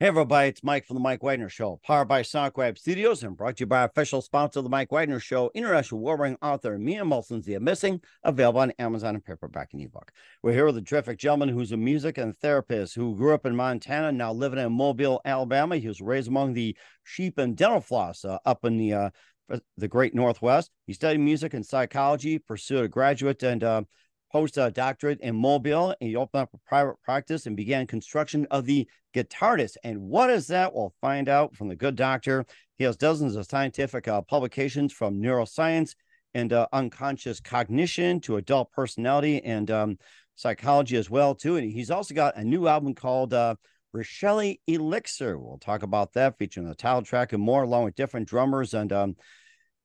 Hey, everybody, it's Mike from the Mike Wagner Show, powered by Sonic Web Studios and brought to you by official sponsor of the Mike Wagner Show, international warring author Mia Molson's The Missing, available on Amazon and paperback and ebook. We're here with a terrific gentleman who's a music and therapist who grew up in Montana, now living in Mobile, Alabama. He was raised among the sheep and dental floss uh, up in the uh, the great Northwest. He studied music and psychology, pursued a graduate and uh, post a doctorate in Mobile. And he opened up a private practice and began construction of the GuiTARDIS. And what is that? We'll find out from the good doctor. He has dozens of scientific uh, publications from neuroscience and uh, unconscious cognition to adult personality and um, psychology as well too. And he's also got a new album called uh, Rixile Elixir. We'll talk about that, featuring the title track and more, along with different drummers and um,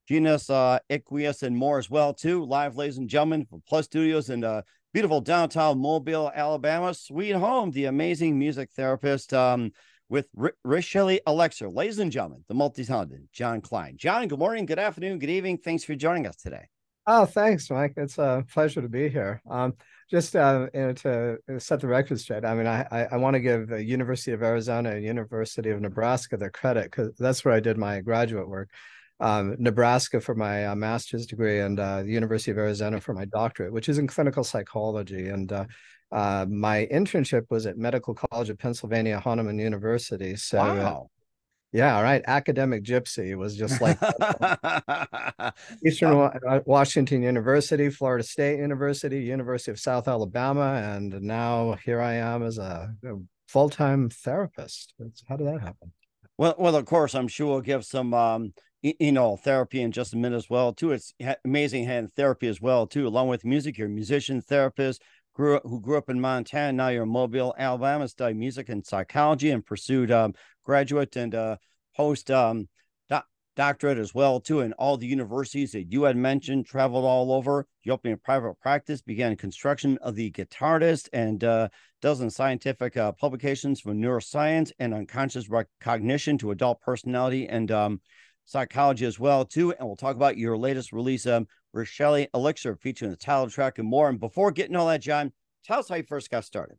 Genus uh, Equus and more as well too. Live, ladies and gentlemen, from Plus Studios in uh, beautiful downtown Mobile, Alabama, sweet home. The amazing music therapist um, with R- Rixile Elixir, ladies and gentlemen, the multi-talented John Kline. John, good morning, good afternoon, good evening. Thanks for joining us today. Oh, thanks, Mike. It's a pleasure to be here. Um, just uh, you know, to set the record straight, I mean, I, I, I want to give the University of Arizona and University of Nebraska their credit because that's where I did my graduate work um, Nebraska for my uh, master's degree and uh, the University of Arizona for my doctorate, which is in clinical psychology. And uh, uh my internship was at Medical College of Pennsylvania, Hahnemann University. So, uh, wow. yeah, all right. Academic gypsy was just like Eastern uh, Washington University, Florida State University, University of South Alabama, and now here I am as a, a full-time therapist. how did that happen? Well, well, of course, I'm sure we'll give some um, you know therapy in just a minute as well too. It's amazing having therapy as well too along with music you're a musician therapist grew who grew up in montana now you're in mobile alabama studied music and psychology and pursued um, graduate and uh, post um, doctorate as well too in all the universities that you had mentioned traveled all over you opened a private practice began construction of the GuiTARDIS and uh, dozen scientific uh, publications from neuroscience and unconscious recognition to adult personality and um, psychology as well too and we'll talk about your latest release um rixile elixir featuring the title track and more. And before getting all that john tell us how you first got started.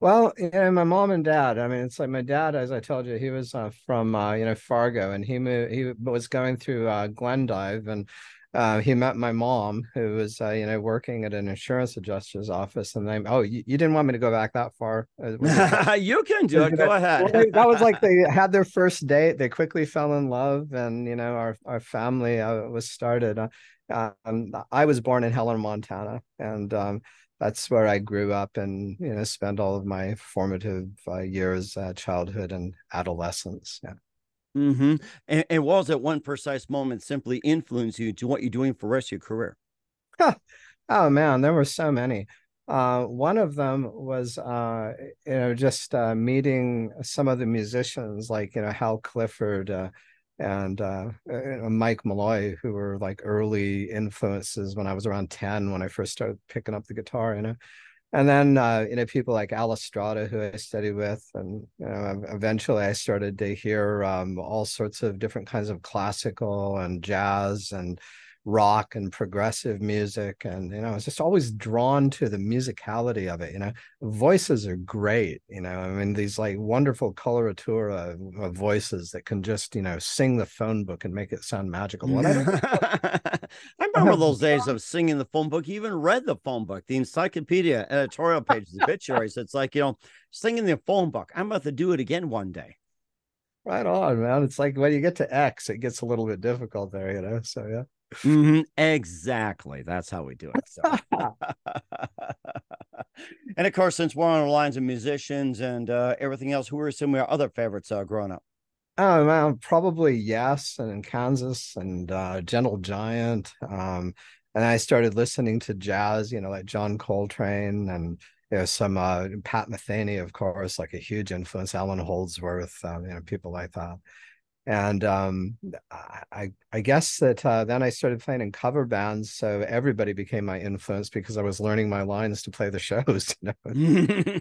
Well yeah, my mom and dad i mean it's like my dad as i told you he was uh, from uh, you know fargo and he moved he was going through uh, glendive and uh, he met my mom who was uh, you know working at an insurance adjuster's office and they oh you, you didn't want me to go back that far? Uh, you can do it go ahead. that was like they had their first date they quickly fell in love and you know our, our family uh, was started uh, um, i was born in helena montana and um, that's where i grew up and you know spent all of my formative uh, years childhood and adolescence yeah Mm-hmm. And, and was at one precise moment simply influence you to what you're doing for the rest of your career? oh man, there were so many. Uh, one of them was, uh, you know, just uh, meeting some of the musicians like, you know, Hal Clifford uh, and uh, uh, Mike Malloy, who were like early influences when I was around 10 when I first started picking up the guitar, you know and then uh, you know people like Al Estrada, who I studied with, and you know eventually I started to hear um, all sorts of different kinds of classical and jazz and rock and progressive music and you know i was just always drawn to the musicality of it you know? Voices are great you know? I mean these like wonderful coloratura of voices that can just you know sing the phone book and make it sound magical. I, I remember those days of singing the phone book even read the phone book the encyclopedia editorial pages the obituaries. It's like you know singing the phone book i'm about to do it again one day. Right on man. It's like when you get to x it gets a little bit difficult there you know? So yeah Mm-hmm. Exactly. That's how we do it. So. and of course, since we're on the lines of musicians and uh, everything else, who are some of your other favorites uh, growing up? Oh man, probably Yes, and in Kansas, and uh, Gentle Giant. Um, and I started listening to jazz, you know, like John Coltrane and you know some uh, Pat Metheny, of course, like a huge influence. Allan Holdsworth, um, you know, people like that and um, I I guess that uh, then I started playing in cover bands, so everybody became my influence because I was learning my lines to play the shows. You know?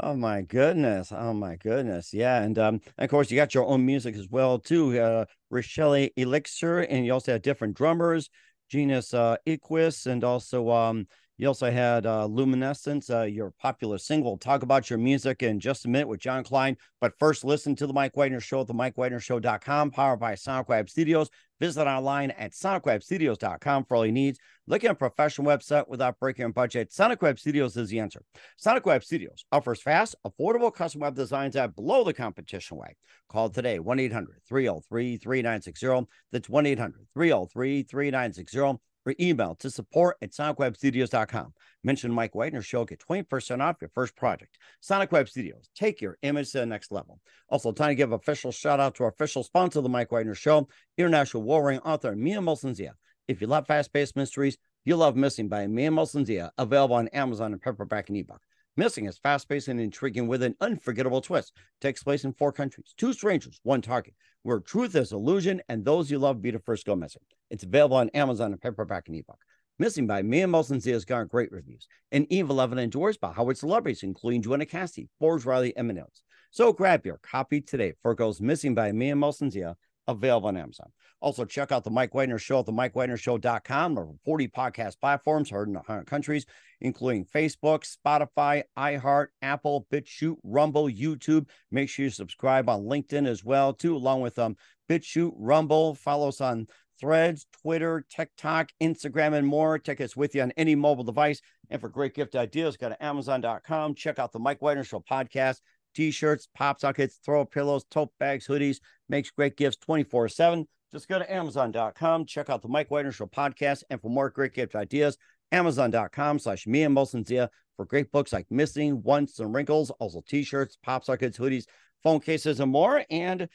oh my goodness! Oh my goodness! Yeah, and um, of course you got your own music as well too. Uh, Rixile Elixir, and you also have different drummers, Genus uh, Equus, and also um, You also had uh, Luminescence, uh, your popular single. Talk about your music in just a minute with John Kline. But first, listen to the Mike Wagner Show at the MikeWagnerShow.com, powered by SonicWeb Studios. Visit online at SonicWebStudios.com for all your needs. Look at a professional website without breaking your budget. Sonic Web Studios is the answer. Sonic Web Studios offers fast, affordable custom web designs that blow the competition away. Call today 1 800 303 3960. That's 1 800 303 3960 or email to support at sonicwebstudios.com. Mention Mike Wagner Show, get 20% off your first project. Sonic Web Studios, take your image to the next level. Also, time to give official shout out to our official sponsor of the Mike Wagner Show, international warring author Mia Molson-Zia. If you love fast-paced mysteries, you'll love Missing by Mia Molson-Zia, available on Amazon and paperback and ebook. Missing is fast paced and intriguing with an unforgettable twist. Takes place in four countries, two strangers, one target, where truth is illusion and those you love be the first go missing. It's available on Amazon and paperback and ebook. Missing by Mia Molson-Zia has garnered great reviews, and Eve 11 endorsed by Howard celebrities, including Joanna Cassidy, Forbes Riley, and. So grab your copy today for goes Missing by Mia Molson-Zia available on Amazon. Also, check out the Mike Wagner Show at the MikeWagnerShow.com. Over 40 podcast platforms heard in 100 countries, including Facebook, Spotify, iHeart, Apple, BitChute, Rumble, YouTube. Make sure you subscribe on LinkedIn as well, too, along with um, BitChute, Rumble. Follow us on Threads, Twitter, TikTok, Instagram, and more. Take us with you on any mobile device. And for great gift ideas, go to Amazon.com. Check out the Mike Wagner Show podcast t-shirts, pop sockets, throw pillows, tote bags, hoodies, makes great gifts 24-7. Just go to Amazon.com, check out the Mike Wagner Show podcast, and for more great gift ideas, Amazon.com slash Mia Molson-Zia for great books like Missing, Once, and Wrinkles, also t-shirts, pop sockets, hoodies, phone cases, and more. And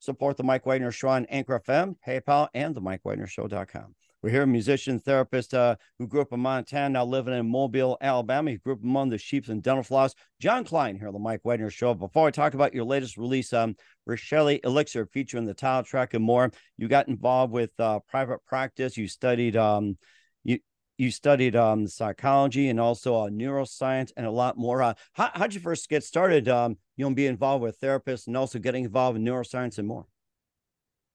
support the Mike Wagner Show on Anchor FM, PayPal, and the MikeWagnerShow.com. We're here, a musician, therapist uh, who grew up in Montana, now living in Mobile, Alabama. He grew up among the sheep and dental floss. John Kline here on the Mike Wagner Show. Before I talk about your latest release, um, Rixile Elixir featuring the title track and more, you got involved with uh, private practice. You studied um, you studied um, psychology and also uh, neuroscience and a lot more. Uh, how how'd you first get started? Um, you know, be involved with therapists and also getting involved in neuroscience and more.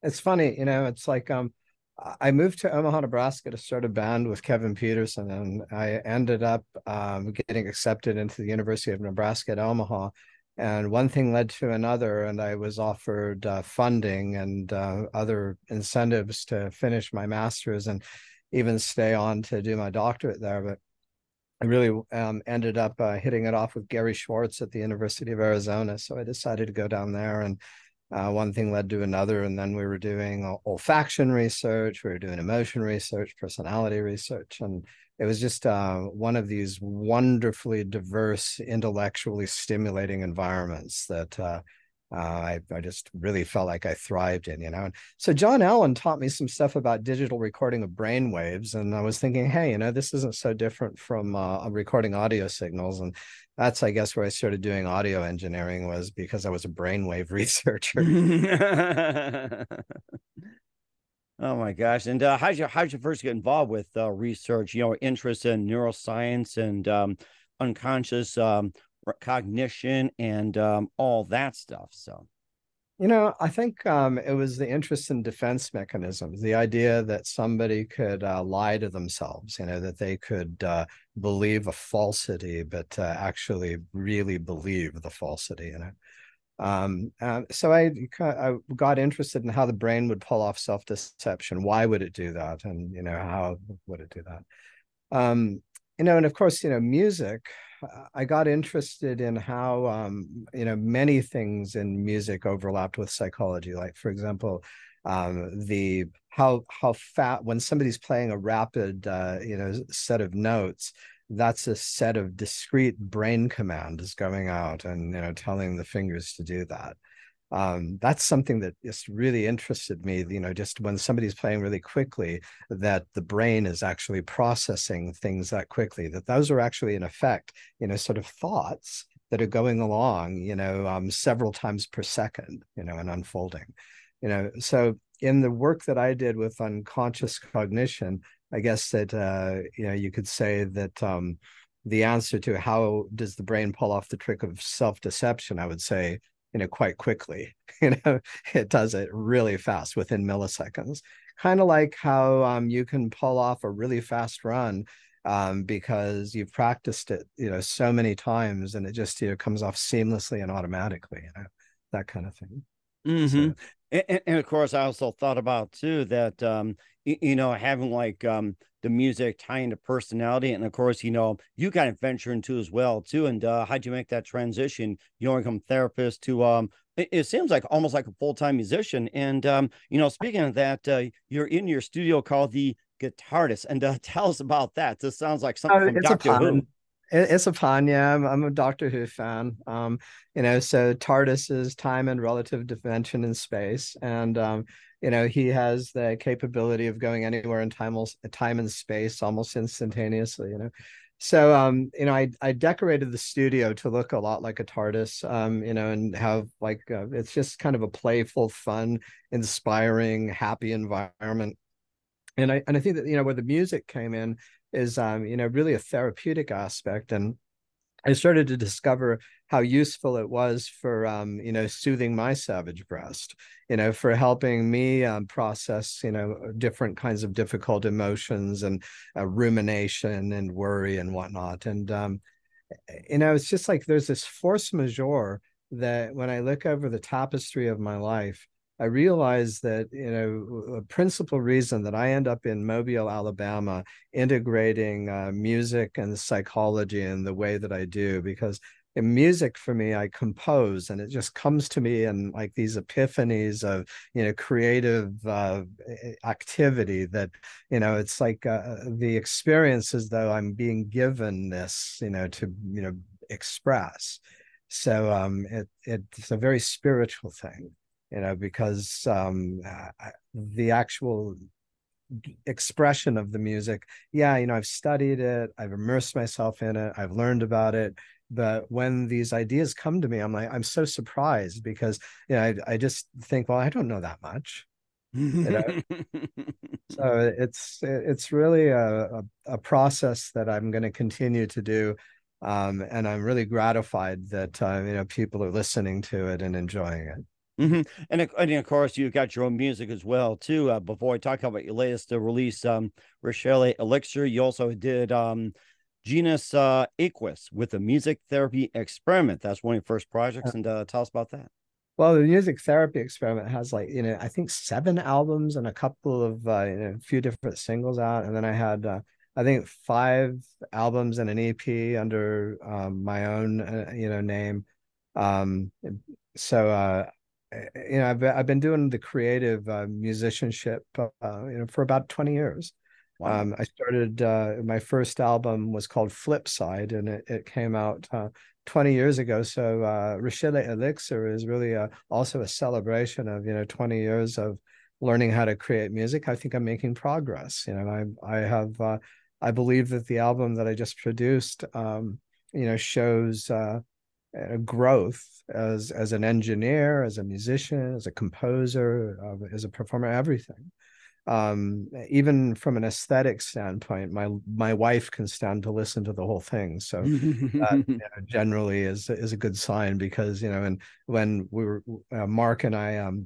It's funny, you know. It's like um, I moved to Omaha, Nebraska to start a band with Kevin Peterson, and I ended up um, getting accepted into the University of Nebraska at Omaha. And one thing led to another, and I was offered uh, funding and uh, other incentives to finish my master's and even stay on to do my doctorate there. But I really um, ended up uh, hitting it off with Gary Schwartz at the University of Arizona. So I decided to go down there and uh, one thing led to another and then we were doing olfaction research we were doing emotion research personality research and it was just uh, one of these wonderfully diverse intellectually stimulating environments that uh, I, I just really felt like I thrived in, you know. And so John Allen taught me some stuff about digital recording of brain waves, and I was thinking, hey, you know, this isn't so different from uh, recording audio signals. And that's, I guess, where I started doing audio engineering was because I was a brainwave researcher. oh my gosh! And uh, how'd you how'd you first get involved with uh, research? You know, interest in neuroscience and um, unconscious um, cognition and um, all that stuff. So, you know, I think um, it was the interest in defense mechanisms, the idea that somebody could uh, lie to themselves, you know, that they could uh, believe a falsity, but uh, actually really believe the falsity, you know. Um, uh, so I, I got interested in how the brain would pull off self deception. Why would it do that? And, you know, how would it do that? Um, you know, and of course, you know, music I got interested in how um, you know many things in music overlapped with psychology. Like, for example, um, the how how fat when somebody's playing a rapid uh, you know set of notes, that's a set of discrete brain commands going out and you know telling the fingers to do that um, that's something that just really interested me you know just when somebody's playing really quickly that the brain is actually processing things that quickly that those are actually in effect you know sort of thoughts that are going along you know um, several times per second you know and unfolding. You know so in the work that i did with unconscious cognition i guess that uh, you know you could say that um, the answer to how does the brain pull off the trick of self-deception i would say you know quite quickly you know it does it really fast within milliseconds kind of like how um, you can pull off a really fast run um, because you've practiced it, you know, so many times, and it just you know comes off seamlessly and automatically, you know, that kind of thing. Mm-hmm. So, and, and, of course, I also thought about too that um, you, you know having like um, the music tying to personality, and of course, you know you kind of venture into as well too. And uh, how'd you make that transition? You know, become therapist to um, it, it seems like almost like a full time musician. And um, you know, speaking of that, uh, you're in your studio called the GuiTARDIS, and uh, tell us about that. This sounds like something uh, from Doctor Who it's a fun yeah I'm, I'm, a doctor who fan um you know so tardis is time and relative dimension in space and um you know he has the capability of going anywhere in time time and space almost instantaneously you know. So um you know i i decorated the studio to look a lot like a tardis um you know and have like uh, it's just kind of a playful fun inspiring happy environment. And i and i think that you know where the music came in is um, you know really a therapeutic aspect and I started to discover how useful it was for um, you know soothing my savage breast, you know, for helping me um, process you know different kinds of difficult emotions and uh, rumination and worry and whatnot. And um, you know, it's just like there's this force majeure that when I look over the tapestry of my life, I realized that you know a principal reason that I end up in Mobile, Alabama, integrating uh, music and psychology in the way that I do, because in music for me, I compose and it just comes to me in like these epiphanies of you know creative uh, activity that you know it's like uh, the experience as though I'm being given this you know to you know express. So um, it it's a very spiritual thing you know, because um, the actual expression of the music, yeah, you know, I've studied it, I've immersed myself in it, I've learned about it. But when these ideas come to me, I'm like, I'm so surprised because, you know, I, I just think, well, I don't know that much. You know? so it's it's really a, a, a process that I'm going to continue to do um, and I'm really gratified that uh, you know people are listening to it and enjoying it. Mm-hmm. And, and of course, you've got your own music as well too. Uh, before I talk about your latest uh, release, um, Rixile Elixir, you also did um, Genus uh, Equus with the music therapy experiment. That's one of your first projects, and uh, tell us about that. Well, the music therapy experiment has like you know I think seven albums and a couple of uh, you know a few different singles out, and then I had uh, I think five albums and an EP under um, my own uh, you know name. Um, so uh, you know, I've I've been doing the creative uh, musicianship, uh, you know, for about twenty years. Wow. Um, I started uh, my first album was called Flipside, and it, it came out uh, 20 years ago. So uh, Elixir is really a, also a celebration of you know 20 years of learning how to create music. I think I'm making progress. You know, I I have uh, I believe that the album that I just produced, um, you know, shows uh, growth as as an engineer, as a musician, as a composer, uh, as a performer, everything. Um, even from an aesthetic standpoint, my my wife can stand to listen to the whole thing. So that you know, generally is is a good sign because you know, and when we were uh, Mark and I um,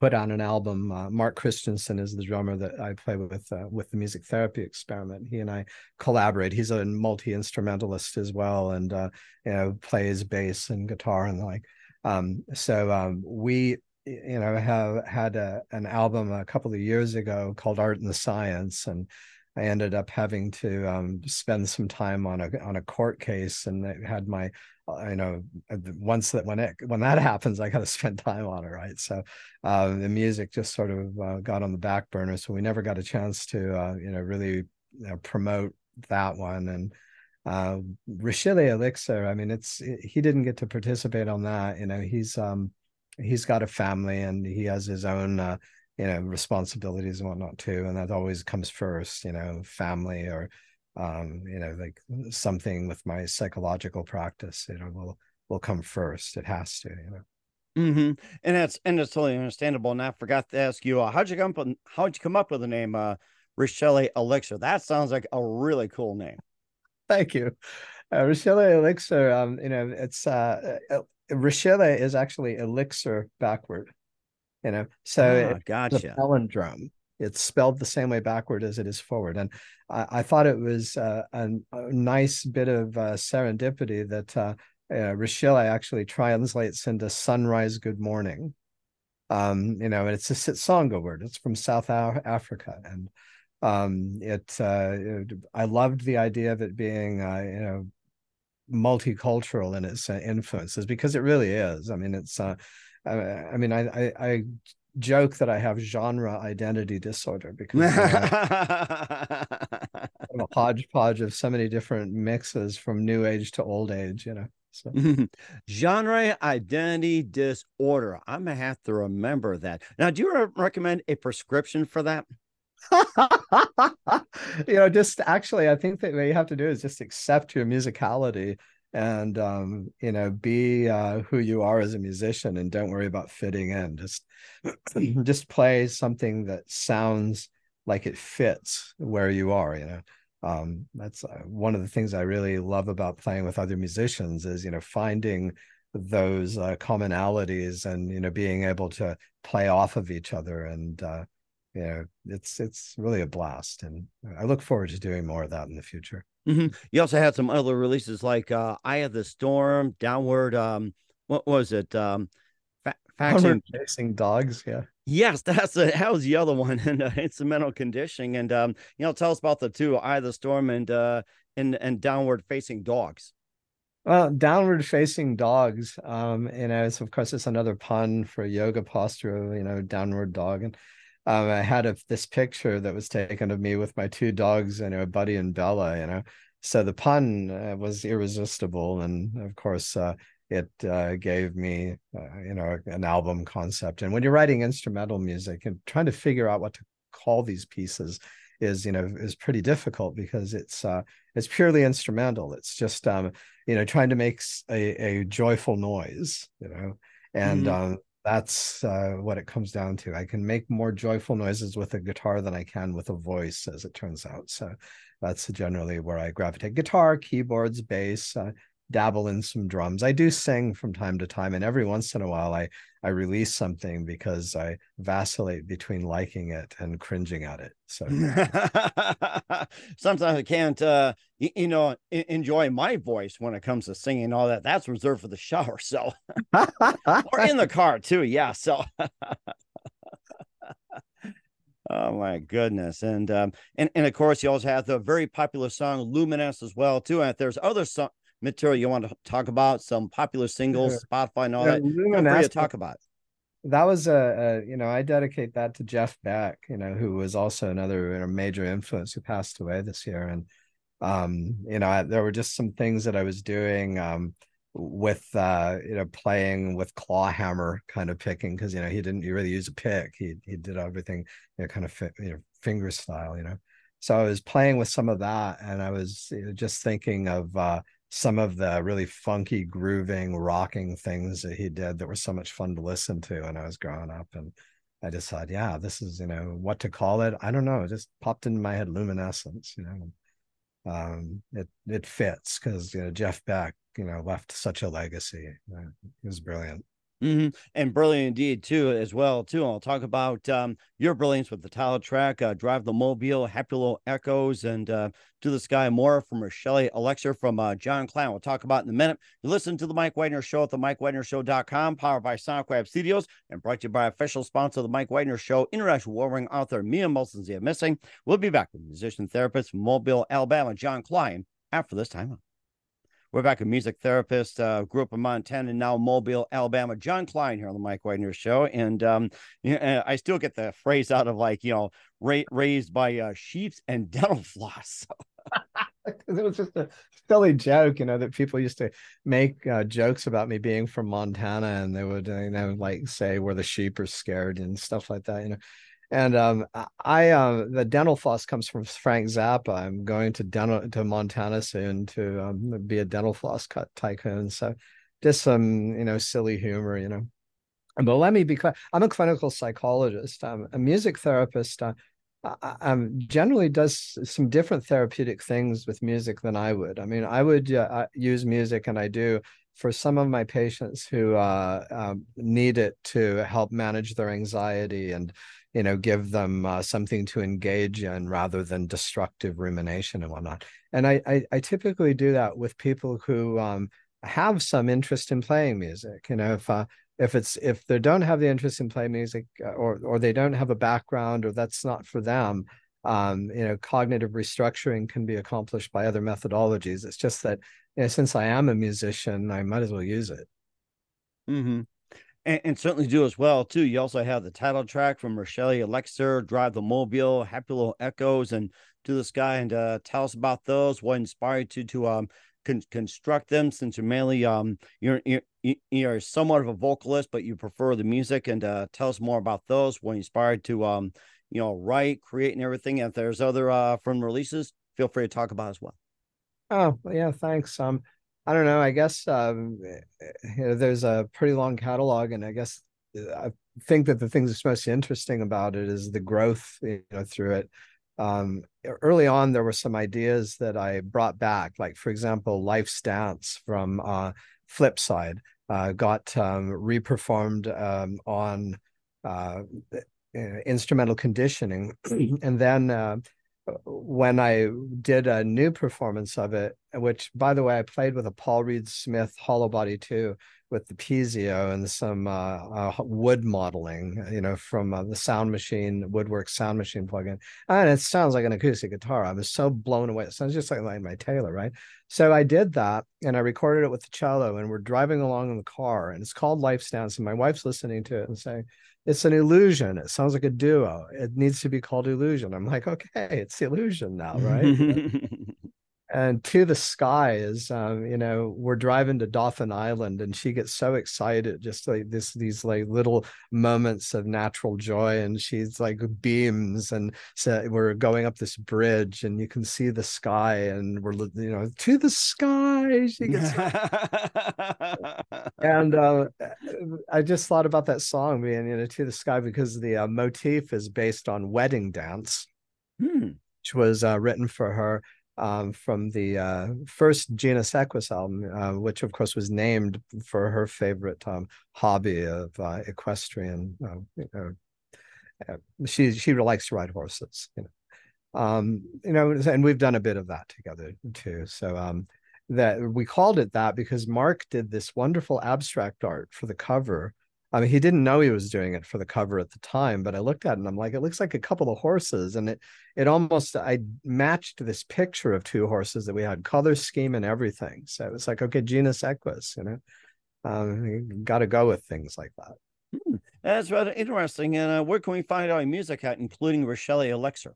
put on an album. Uh, Mark Christensen is the drummer that I play with uh, with the music therapy experiment. He and I collaborate. He's a multi instrumentalist as well, and uh, you know plays bass and guitar and like. Um, so um, we you know have had a, an album a couple of years ago called Art and the Science, and I ended up having to um, spend some time on a on a court case, and it had my uh, you know uh, once that when it when that happens i got to spend time on it right? So uh, the music just sort of uh, got on the back burner so we never got a chance to uh, you know really promote that one and uh Rixile Elixir I mean it's he didn't get to participate on that you know he's um he's got a family and he has his own uh you know responsibilities and whatnot too and that always comes first you know family or um you know like something with my psychological practice you know will will come first. It has to you know. Mm-hmm. and that's and it's totally understandable and i forgot to ask you uh, how'd you come up with, how'd you come up with the name uh rixile elixir? That sounds like a really cool name. Thank you. Uh, rixile elixir um you know it's uh, uh rixile is actually elixir backward you know so oh, gotcha palindrome it's spelled the same way backward as it is forward. And I, I thought it was uh, a, a, nice bit of uh, serendipity that uh, uh, actually translates into sunrise good morning. Um, you know, and it's a Xitsonga word. It's from South Africa, and um, it, uh, it, I loved the idea of it being, uh, you know, multicultural in its uh, influences because it really is. I mean, it's. I, mean, I, I, I joke that I have genre identity disorder because I'm a hodgepodge of so many different mixes from new age to old age, you know. So. genre identity disorder. I'm gonna have to remember that. Now, do you recommend a prescription for that? you know, just actually, I think that what you have to do is just accept your musicality and um, you know be uh, who you are as a musician and don't worry about fitting in. Just just play something that sounds like it fits where you are you know? Um, that's uh, one of the things i really love about playing with other musicians is you know finding those uh, commonalities and you know being able to play off of each other and uh, you know it's it's really a blast and i look forward to doing more of that in the future Mm-hmm. You also had some other releases like uh, Eye of the Storm, Downward. Um, what was it? Um, fa- chasing dogs. Yeah. Yes, that's a, that was the other one, and uh, instrumental conditioning. And um, you know, tell us about the two, Eye of the Storm and uh, and and Downward Facing Dogs. Well, downward facing dogs. Um, you know, it's of course it's another pun for yoga posture. You know, downward dog, and um, I had a, this picture that was taken of me with my two dogs, you know, Buddy and Bella, you know. So the pun uh, was irresistible, and of course, uh, it uh, gave me, uh, you know, an album concept. And when you're writing instrumental music and trying to figure out what to call these pieces is, you know, is pretty difficult because it's uh, it's purely instrumental. It's just, um, you know, trying to make a, a joyful noise, you know, and mm-hmm. um, that's uh, what it comes down to. I can make more joyful noises with a guitar than I can with a voice, as it turns out. So that's generally where I gravitate. Guitar, keyboards, bass, uh, dabble in some drums. I do sing from time to time, and every once in a while, I I release something because I vacillate between liking it and cringing at it. So sometimes I can't, uh, you, know, enjoy my voice when it comes to singing. All that that's reserved for the shower, so or in the car too. Yeah, so. Oh my goodness. And um and, and of course you also have the very popular song Luminous as well, too. And there's other so- material you want to talk about, some popular singles, sure. Spotify, and all yeah, that. Luminescence, to talk about. That was a, a, you know, I dedicate that to Jeff Beck, you know, who was also another major influence who passed away this year. And, um, you know, I, there were just some things that I was doing, um, with uh you know playing with claw hammer kind of picking because you know he didn't he really use a pick he he did everything you know kind of fit, you know finger style you know so i was playing with some of that and i was you know, just thinking of uh some of the really funky grooving rocking things that he did that were so much fun to listen to when I was growing up and I decided yeah this is you know what to call it. I don't know it just popped into my head luminescence you know um it it fits because you know Jeff Beck you know left such a legacy uh, he was brilliant Mm-hmm. And brilliant indeed too, as well too. I'll talk about um, your brilliance with the title track, uh, "Drive to Mobile," "Happy Little Echoes," and uh, "To the Sky More" from Rixile Elixir from uh, John Kline. We'll talk about in a minute. You listen to the Mike Wagner Show at the MikeWagnerShow.com, powered by SonicWeb Studios, and brought to you by official sponsor of the Mike Wagner Show, international warring author Mia Molson Zia Missing. We'll be back with musician therapist from Mobile, Alabama, John Kline, after this time. We're back, a music therapist, uh, grew up in Montana, and now Mobile, Alabama. John Kline here on the Mike Wagner Show, and um, I still get the phrase out of like you know ra- raised by uh, sheep and dental floss. it was just a silly joke, you know, that people used to make uh, jokes about me being from Montana, and they would, you know, like say where the sheep are scared and stuff like that, you know. And um, I uh, the dental floss comes from Frank Zappa. I'm going to dental to Montana soon to um, be a dental floss cut tycoon. So just some you know silly humor, you know. But let me be clear. I'm a clinical psychologist. I'm a music therapist. Uh, I, um, generally does some different therapeutic things with music than I would. I mean, I would uh, use music, and I do for some of my patients who uh, um, need it to help manage their anxiety and you know give them uh, something to engage in rather than destructive rumination and whatnot. And I, I, I typically do that with people who um, have some interest in playing music you know if uh, if it's if they don't have the interest in playing music uh, or or they don't have a background or that's not for them um, you know cognitive restructuring can be accomplished by other methodologies. It's just that you know, since i am a musician i might as well use it. Mm-hmm. And, and, certainly do as well too. You also have the title track from Rixile Elixir drive to mobile happy little echoes and to the sky and uh, tell us about those what inspired you to um con- construct them since you're mainly um you're, you're you're somewhat of a vocalist but you prefer the music and uh, tell us more about those what inspired to um you know write create and everything. If there's other uh from releases feel free to talk about as well. Oh yeah thanks. Um i don't know i guess um you know there's a pretty long catalog and i guess uh, i think that the things that's most interesting about it is the growth you know through it. Um, early on there were some ideas that i brought back like for example life stance from uh, flipside uh, got um, reperformed um, on uh, instrumental conditioning. And then uh, when I did a new performance of it, which by the way, I played with a Paul Reed Smith hollow body too, with the piezo and some uh, uh, wood modeling, you know, from uh, the sound machine, Woodwork sound machine plugin. And it sounds like an acoustic guitar. I was so blown away. It sounds just like, like my Taylor, right? So I did that and I recorded it with the cello and we're driving along in the car and it's called Life's Dance. And my wife's listening to it and saying, it's an illusion. It sounds like a duo. It needs to be called illusion. I'm like, okay, it's illusion now, right? and to the skies. um, you know we're driving to Dauphin Island and she gets so excited just like this these like little moments of natural joy and she's like beams and so we're going up this bridge and you can see the sky and we're you know to the sky she gets and uh, I just thought about that song being you know to the sky because the uh, motif is based on wedding dance hmm. which was uh, written for her um, from the uh, first Genus Equus album, uh, which of course was named for her favorite um, hobby of uh, equestrian. Uh, uh, she she likes to ride horses, you know. Um, you know, and we've done a bit of that together too. So um, that we called it that because Mark did this wonderful abstract art for the cover I mean, he didn't know he was doing it for the cover at the time, but I looked at it and I'm like, it looks like a couple of horses. And it it almost I matched this picture of two horses that we had, color scheme and everything. So it was like, okay, genus equus, you know. Um, you got to go with things like that. Hmm. That's rather interesting. And uh, where can we find our music at, including Rixile Elixir?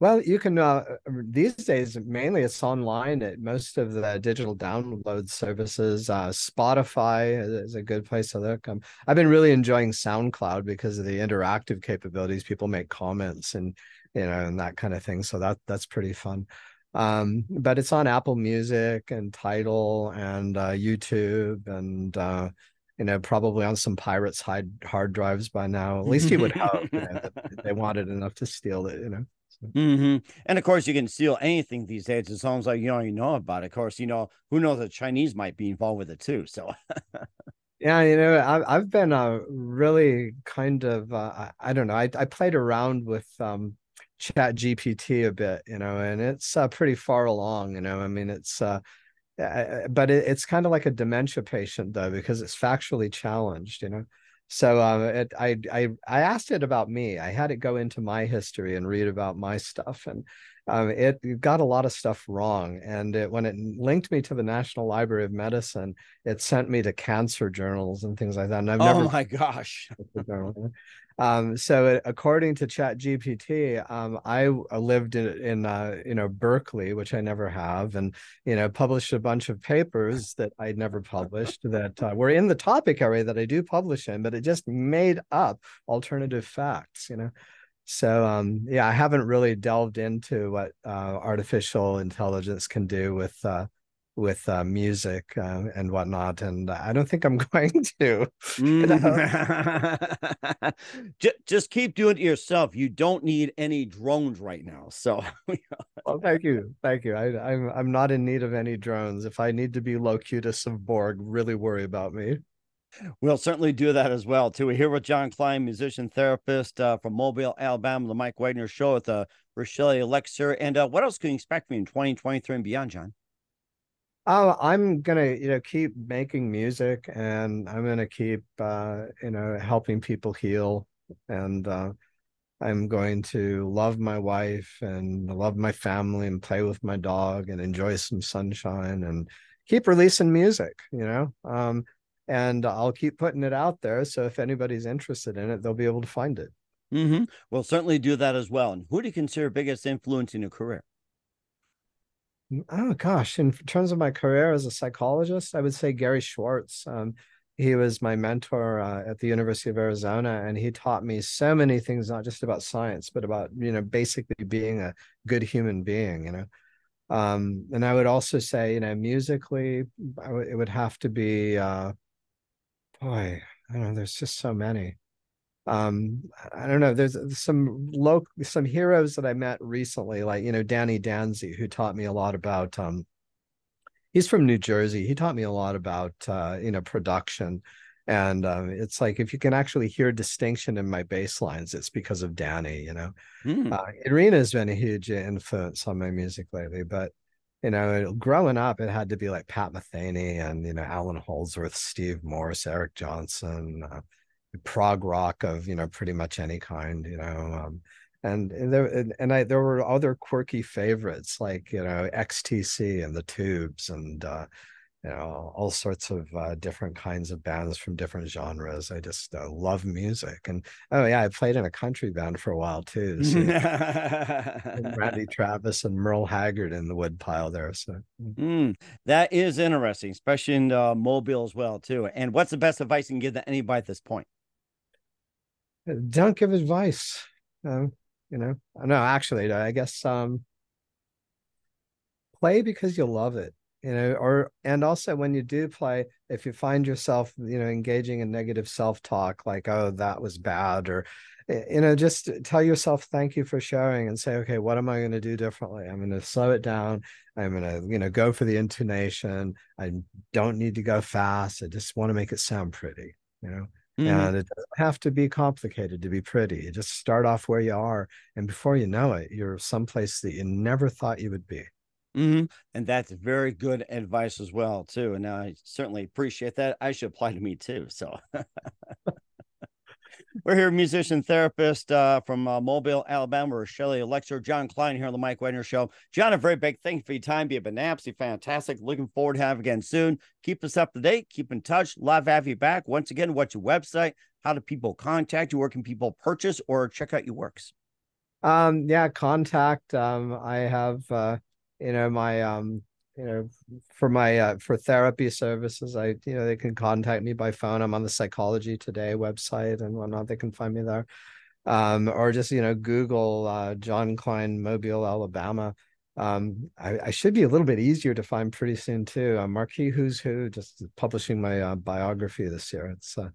Well, you can uh, these days mainly it's online at most of the digital download services. Uh, Spotify is a good place to look. Um, I've been really enjoying SoundCloud because of the interactive capabilities. People make comments and you know and that kind of thing. So that that's pretty fun. Um, but it's on Apple Music and Tidal and uh, YouTube and uh, you know, probably on some pirates' hard hard drives by now. At least you would hope you know, they wanted enough to steal it. You know. Mm-hmm. And of course, you can steal anything these days long as like you don't even know about it. Of course, you know who knows the Chinese might be involved with it too. So, yeah, you know, I've I've been uh, really kind of uh, I don't know. I I played around with um, Chat GPT a bit, you know, and it's uh, pretty far along. You know, I mean, it's uh, but it, it's kind of like a dementia patient though because it's factually challenged. You know. So um, it, I I I asked it about me. I had it go into my history and read about my stuff, and um, it, got a lot of stuff wrong. And it, when it linked me to the National Library of Medicine, it sent me to cancer journals and things like that. And I've oh never my gosh. Um, so according to Chat GPT, um, I lived in, in uh, you know Berkeley, which I never have, and you know published a bunch of papers that I'd never published that uh, were in the topic area that I do publish in, but it just made up alternative facts, you know. So um, yeah, I haven't really delved into what uh, artificial intelligence can do with uh, with uh, music uh, and whatnot, and I don't think I'm going to. Mm. just, just keep doing it yourself. You don't need any drones right now. So, well, thank you, thank you. I, I'm I'm not in need of any drones. If I need to be Locutus of Borg, really worry about me. We'll certainly do that as well too. We're here with John Kline, musician therapist uh, from Mobile, Alabama, the Mike Wagner Show with uh, Rixile Elixir. And uh, what else can you expect from you in 2023 and beyond, John? Oh, I'm gonna, you know, keep making music, and I'm gonna keep, uh, you know, helping people heal, and uh, I'm going to love my wife and love my family and play with my dog and enjoy some sunshine and keep releasing music, you know. Um, and I'll keep putting it out there. So if anybody's interested in it, they'll be able to find it. Mm-hmm. We'll certainly do that as well. And who do you consider biggest influence in your career? Mm, oh gosh, in terms of my career as a psychologist, I would say Gary Schwartz. Um, he was my mentor uh, at the University of Arizona, and he taught me so many things, not just about science, but about you know basically being a good human being. You know, um, and I would also say, you know, musically, it would have to be uh, boy, I don't know. There's just so many. Um, I don't know. There's some local, some heroes that I met recently, like you know Danny Danzi, who taught me a lot about. Um, he's from New Jersey. He taught me a lot about uh, you know production, and um, it's like if you can actually hear distinction in my bass lines, it's because of Danny. You know, mm. uh, Irina's been a huge influence on my music lately, but you know, growing up, it had to be like Pat Metheny and, you know, Alan Holdsworth, Steve Morse, Eric Johnson, uh, prog rock of, you know, pretty much any kind, you know. Um, and, and there and, and I there were other quirky favorites like, you know, XTC and the Tubes and uh, you know all sorts of uh, different kinds of bands from different genres i just uh, love music and oh yeah i played in a country band for a while too so, randy travis and merle haggard in the woodpile there so mm, that is interesting especially in uh, mobile as well too and what's the best advice you can give to anybody at this point don't give advice. Um, you know no actually i guess um play because you love it you know or and also when you do play if you find yourself you know engaging in negative self-talk like oh that was bad or you know just tell yourself thank you for sharing and say okay what am i going to do differently? I'm going to slow it down. I'm going to you know go for the intonation. I don't need to go fast. I just want to make it sound pretty you know mm-hmm. and it doesn't have to be complicated to be pretty you just start off where you are and before you know it you're someplace that you never thought you would be Mm-hmm. And that's very good advice as well, too. And I certainly appreciate that. I should apply to me too. So we're here, musician therapist uh, from uh, Mobile, Alabama, Shelley Lecture, John Kline here on the Mike Wagner Show. John, a very big thank you for your time. You've been absolutely fantastic. Looking forward to having again soon. Keep us up to date. Keep in touch. Love have you back. Once again, what's your website? How do people contact you? Where can people purchase or check out your works? Um, yeah, contact. Um, I have uh you know my um you know for my uh, for therapy services i you know they can contact me by phone. I'm on the psychology today website and whatnot. They can find me there. Um or just you know google uh, john kline mobile alabama. Um I, I, should be a little bit easier to find pretty soon too. Uh, Marquis Who's Who just publishing my uh, biography this year. It's uh,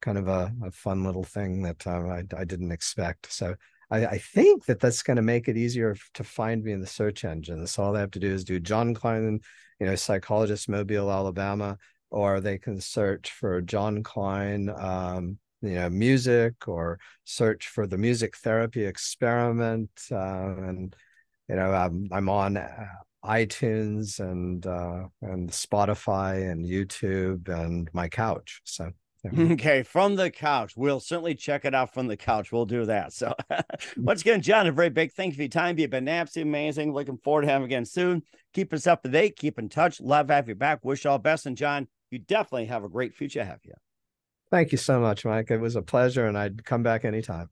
kind of a, a fun little thing that uh, I, I didn't expect. So I, I think that that's going to make it easier to find me in the search engine. So all they have to do is do John Kline, you know, psychologist, Mobile, Alabama, or they can search for John Kline, um, you know, music, or search for the music therapy experiment. Uh, and you know, I'm, I'm on uh, iTunes and uh, and Spotify and YouTube and my couch. So Mm-hmm. Okay, from the couch. We'll certainly check it out from the couch. We'll do that. So, once again, John, a very big thank you for your time. You've been absolutely amazing. Looking forward to having you again soon. Keep us up to date. Keep in touch. Love have you back. Wish all best. And, John, you definitely have a great future of you. Thank you so much, Mike. It was a pleasure, and I'd come back anytime.